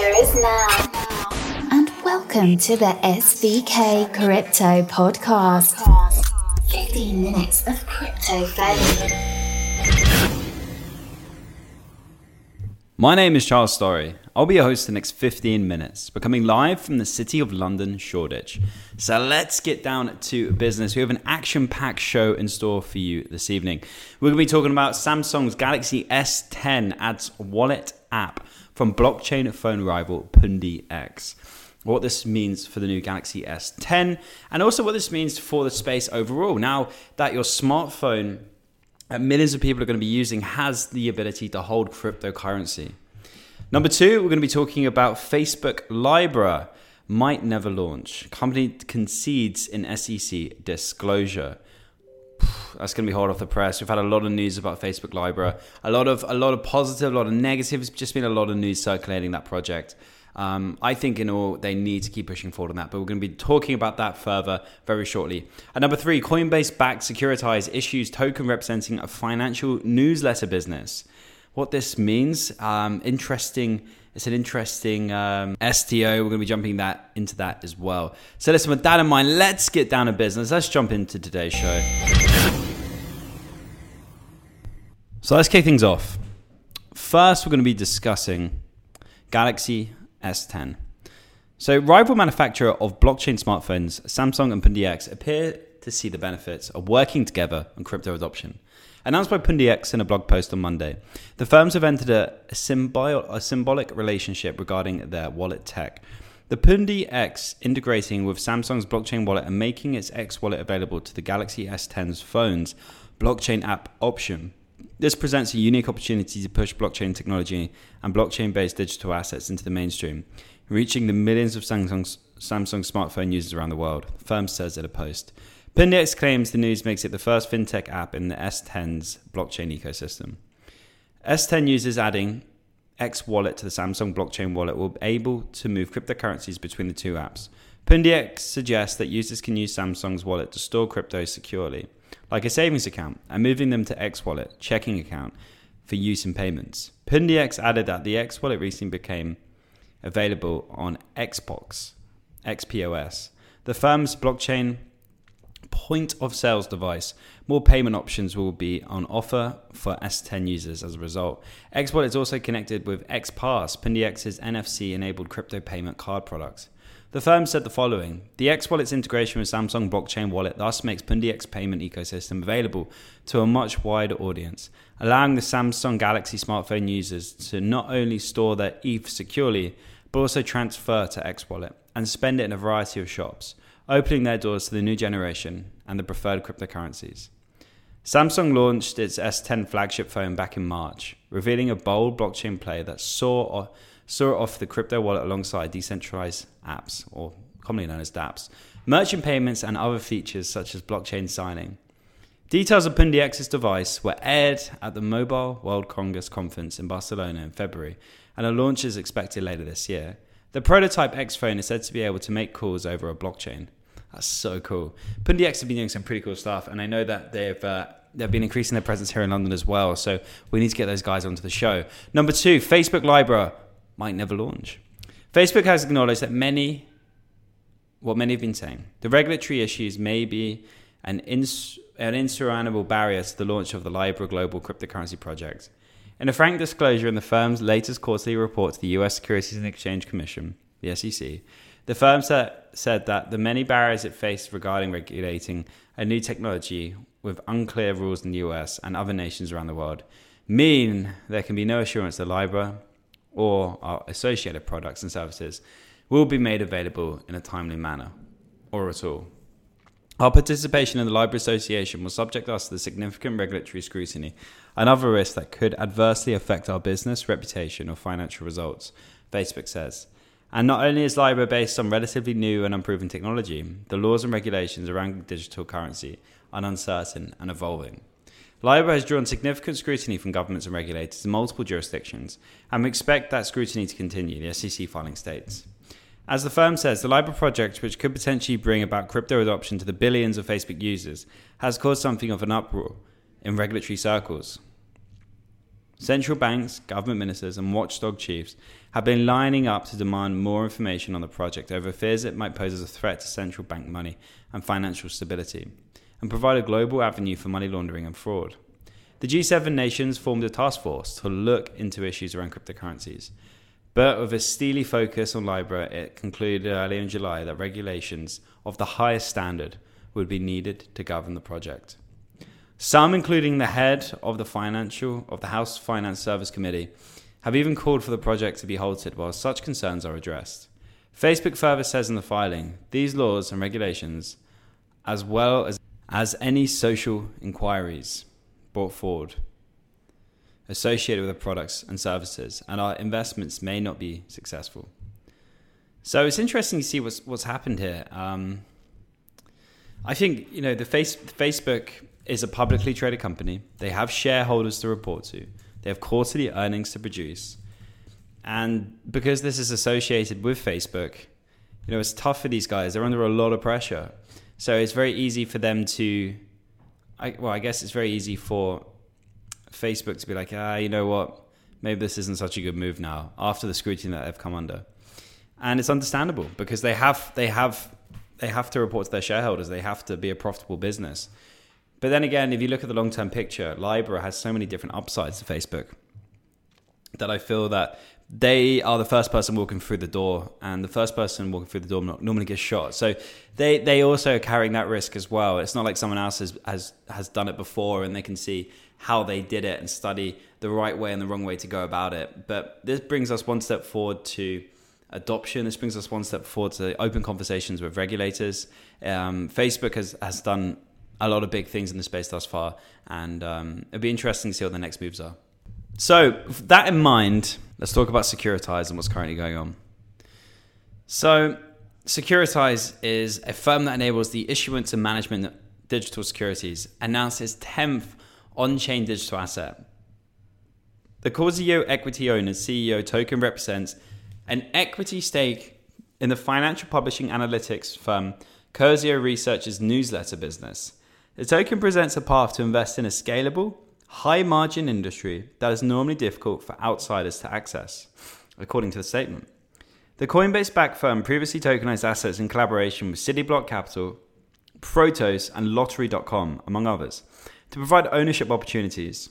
future is now. And welcome to the SVK Crypto Podcast. 15 minutes of crypto fame. My name is Charles Storry. I'll be your host the next 15 minutes, becoming live from the city of London, Shoreditch. So let's get down to business. We have an action packed show in store for you this evening. We're going to be talking about Samsung's Galaxy S10 adds wallet app from blockchain phone rival Pundi X what this means for the new Galaxy S10, and also what this means for the space overall. Now that your smartphone that millions of people are going to be using has the ability to hold cryptocurrency. Number two, we're going to be talking about Facebook Libra might never launch. Company concedes in SEC disclosure. That's going to be hard off the press. We've had a lot of news about Facebook Libra, a lot of a lot of positive, a lot of negative. It's just been a lot of news circulating that project. Um, I think in all they need to keep pushing forward on that, but we're going to be talking about that further very shortly. And number three, Coinbase backed Securitize issues token representing a financial newsletter business. What this means, um, interesting. It's an interesting um, STO. We're going to be jumping that into that as well. So listen, with that in mind, let's get down to business. Let's jump into today's show. So let's kick things off. First, we're going to be discussing Galaxy S10. So, rival manufacturer of blockchain smartphones, Samsung and Pundi X, appear to see the benefits of working together on crypto adoption. Announced by Pundi X in a blog post on Monday, the firms have entered a, a symbolic relationship regarding their wallet tech. The Pundi X integrating with Samsung's blockchain wallet and making its X wallet available to the Galaxy S10's phones blockchain app option this presents a unique opportunity to push blockchain technology and blockchain based digital assets into the mainstream, reaching the millions of Samsung, Samsung smartphone users around the world, the firm says in a post. Pundi X claims the news makes it the first fintech app in the S10's blockchain ecosystem. S10 users adding X Wallet to the Samsung blockchain wallet will be able to move cryptocurrencies between the two apps. Pundi X suggests that users can use Samsung's wallet to store crypto securely like a savings account, and moving them to X Wallet checking account for use in payments. Pundi X added that the X Wallet recently became available on Xbox, XPOS, the firm's blockchain point of sales device. More payment options will be on offer for S10 users as a result. X Wallet is also connected with XPass, Pundi X's NFC enabled crypto payment card products. The firm said the following The X Wallet's integration with Samsung Blockchain Wallet thus makes Pundi X payment ecosystem available to a much wider audience, allowing the Samsung Galaxy smartphone users to not only store their ETH securely, but also transfer to X Wallet and spend it in a variety of shops, opening their doors to the new generation and the preferred cryptocurrencies. Samsung launched its S10 flagship phone back in March, revealing a bold blockchain play that saw saw it off the crypto wallet alongside decentralized apps, or commonly known as dApps, merchant payments, and other features such as blockchain signing. Details of Pundi X's device were aired at the Mobile World Congress conference in Barcelona in February, and a launch is expected later this year. The prototype X phone is said to be able to make calls over a blockchain. That's so cool. Pundi X have been doing some pretty cool stuff, and I know that they've uh, they've been increasing their presence here in London as well. So we need to get those guys onto the show. Number two, Facebook Libra might never launch. Facebook has acknowledged that many, what many have been saying, the regulatory issues may be an, ins- an insurmountable barrier to the launch of the Libra Global Cryptocurrency Project. In a frank disclosure in the firm's latest quarterly report to the US Securities and Exchange Commission, the SEC, the firm sa- said that the many barriers it faced regarding regulating a new technology with unclear rules in the US and other nations around the world mean there can be no assurance that Libra or our associated products and services will be made available in a timely manner or at all. Our participation in the Libra Association will subject us to the significant regulatory scrutiny and other risks that could adversely affect our business, reputation, or financial results, Facebook says. And not only is Libra based on relatively new and unproven technology, the laws and regulations around digital currency are uncertain and evolving. Libra has drawn significant scrutiny from governments and regulators in multiple jurisdictions, and we expect that scrutiny to continue, the SEC filing states. As the firm says, the Libra project, which could potentially bring about crypto adoption to the billions of Facebook users, has caused something of an uproar in regulatory circles. Central banks, government ministers, and watchdog chiefs have been lining up to demand more information on the project over fears it might pose as a threat to central bank money and financial stability, and provide a global avenue for money laundering and fraud. The G7 nations formed a task force to look into issues around cryptocurrencies. But with a steely focus on Libra, it concluded earlier in July that regulations of the highest standard would be needed to govern the project. Some, including the head of the financial of the House Finance Service Committee, have even called for the project to be halted while such concerns are addressed. Facebook further says in the filing, these laws and regulations, as well as, as any social inquiries brought forward associated with the products and services, and our investments may not be successful. So it's interesting to see what's what's happened here. Um, I think you know the face, Facebook is a publicly traded company. They have shareholders to report to. They have quarterly earnings to produce, and because this is associated with Facebook, you know it's tough for these guys. They're under a lot of pressure, so it's very easy for them to. I, well, I guess it's very easy for Facebook to be like, ah, you know what? Maybe this isn't such a good move now after the scrutiny that they've come under. And it's understandable because they have they have they have to report to their shareholders. They have to be a profitable business. But then again, if you look at the long term picture, Libra has so many different upsides to Facebook that I feel that they are the first person walking through the door, and the first person walking through the door normally gets shot. So they they also are carrying that risk as well. It's not like someone else has has has done it before, and they can see how they did it and study the right way and the wrong way to go about it. But this brings us one step forward to adoption. This brings us one step forward to open conversations with regulators. Um, Facebook has, has done a lot of big things in the space thus far, and um, it'll be interesting to see what the next moves are. So, that in mind, let's talk about Securitize and what's currently going on. So, Securitize is a firm that enables the issuance and management of digital securities, announced its 10th on chain digital asset. The Curzio equity owner's CEO token represents an equity stake in the financial publishing analytics firm Curzio Research's newsletter business. The token presents a path to invest in a scalable, high margin industry that is normally difficult for outsiders to access, according to the statement. The Coinbase backed firm previously tokenized assets in collaboration with Cityblock Capital, Protos, and Lottery.com, among others to provide ownership opportunities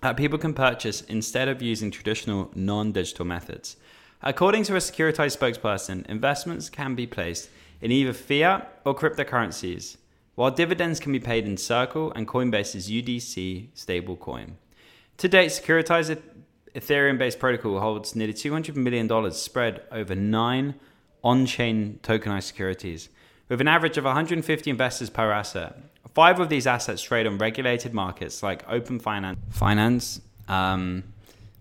that people can purchase instead of using traditional non digital methods. According to a Securitize spokesperson, investments can be placed in either fiat or cryptocurrencies, while dividends can be paid in Circle and Coinbase's USDC stablecoin. To date, Securitize's Ethereum based protocol holds nearly $200 million spread over nine on chain tokenized securities, with an average of 150 investors per asset, Five of these assets trade on regulated markets like Open Finance. Finance. Um,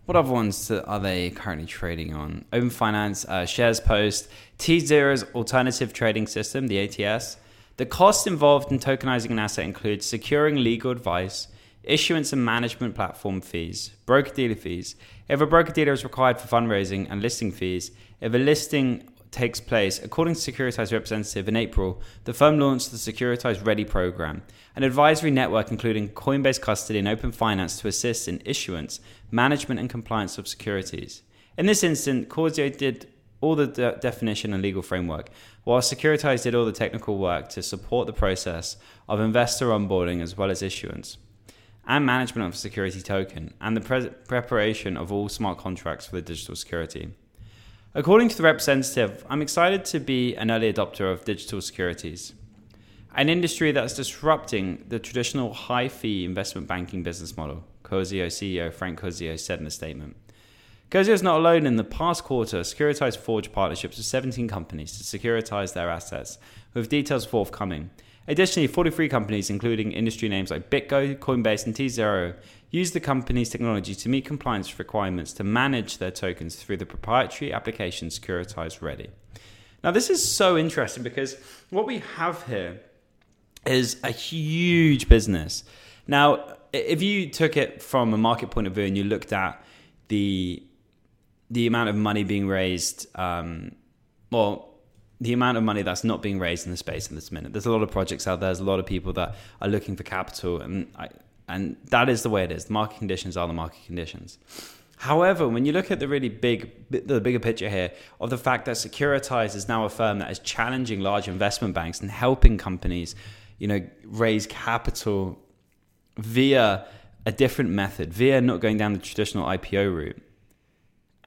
what other ones are they currently trading on? Open Finance, uh, SharesPost, tZero's alternative trading system, the ATS. The costs involved in tokenizing an asset include securing legal advice, issuance and management platform fees, broker dealer fees. If a broker dealer is required for fundraising and listing fees, if a listing takes place, according to Securitize representative in April, the firm launched the Securitize Ready program, an advisory network including Coinbase custody and open finance to assist in issuance, management, and compliance of securities. In this instance, Curzio did all the de- definition and legal framework, while Securitize did all the technical work to support the process of investor onboarding as well as issuance and management of security token and the pre- preparation of all smart contracts for the digital security. According to the representative, I'm excited to be an early adopter of digital securities, an industry that's disrupting the traditional high fee investment banking business model, Curzio CEO Frank Curzio said in a statement. Curzio is not alone. In the past quarter, Securitize forged partnerships with 17 companies to securitize their assets, with details forthcoming. Additionally, 43 companies, including industry names like BitGo, Coinbase, and tZero, use the company's technology to meet compliance requirements to manage their tokens through the proprietary application Securitize Ready. Now, this is so interesting because what we have here is a huge business. Now, if you took it from a market point of view and you looked at the the amount of money being raised, um, well, the amount of money that's not being raised in the space in this minute. There's a lot of projects out there. There's a lot of people that are looking for capital, and I, And that is the way it is. The market conditions are the market conditions. However, when you look at the really big, the bigger picture here of the fact that Securitize is now a firm that is challenging large investment banks and helping companies, you know, raise capital via a different method, via not going down the traditional IPO route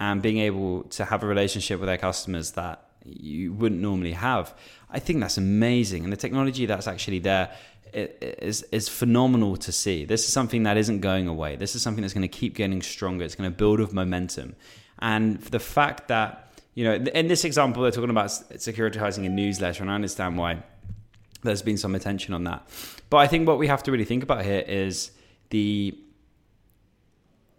and being able to have a relationship with their customers that you wouldn't normally have. I think that's amazing. And the technology that's actually there is is phenomenal to see. This is something that isn't going away. This is something that's going to keep getting stronger. It's going to build with momentum, and the fact that you know, in this example, they're talking about securitizing a newsletter, and I understand why there's been some attention on that. But I think what we have to really think about here is the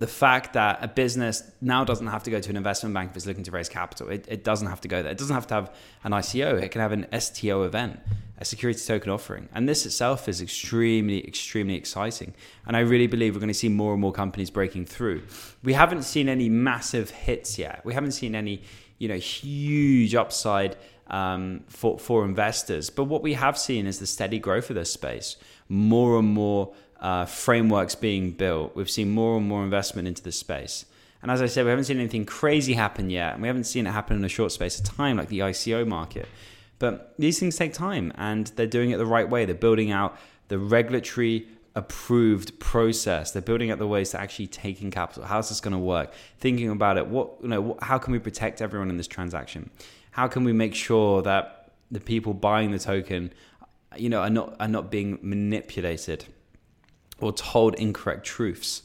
the fact that a business now doesn't have to go to an investment bank if it's looking to raise capital. It, it, doesn't have to go there. It doesn't have to have an ICO. It can have an STO event, a security token offering. And this itself is extremely, extremely exciting. And I really believe we're going to see more and more companies breaking through. We haven't seen any massive hits yet. We haven't seen any, you know, huge upside um, for, for investors. But what we have seen is the steady growth of this space. More and more uh, frameworks being built. We've seen more and more investment into this space. And as I said, we haven't seen anything crazy happen yet. And we haven't seen it happen in a short space of time, like the ICO market. But these things take time and they're doing it the right way. They're building out the regulatory approved process. They're building out the ways to actually taking capital. How's this going to work? Thinking about it. What you know? How can we protect everyone in this transaction? How can we make sure that the people buying the token, you know, are not are not being manipulated? Or told incorrect truths.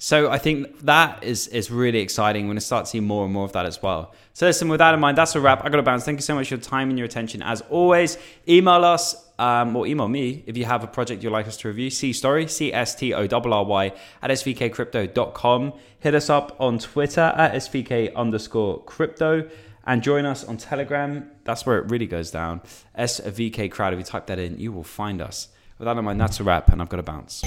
So I think that is is really exciting. We're going to start seeing more and more of that as well. So listen, with that in mind, that's a wrap. I got to bounce. Thank you so much for your time and your attention. As always, email us um, or email me if you have a project you'd like us to review. C story, C S T O R R Y at svkcrypto.com. Hit us up on Twitter at svk underscore crypto and join us on Telegram. That's where it really goes down. SVK crowd. If you type that in, you will find us. With that in mind, that's a wrap, and I've got to bounce.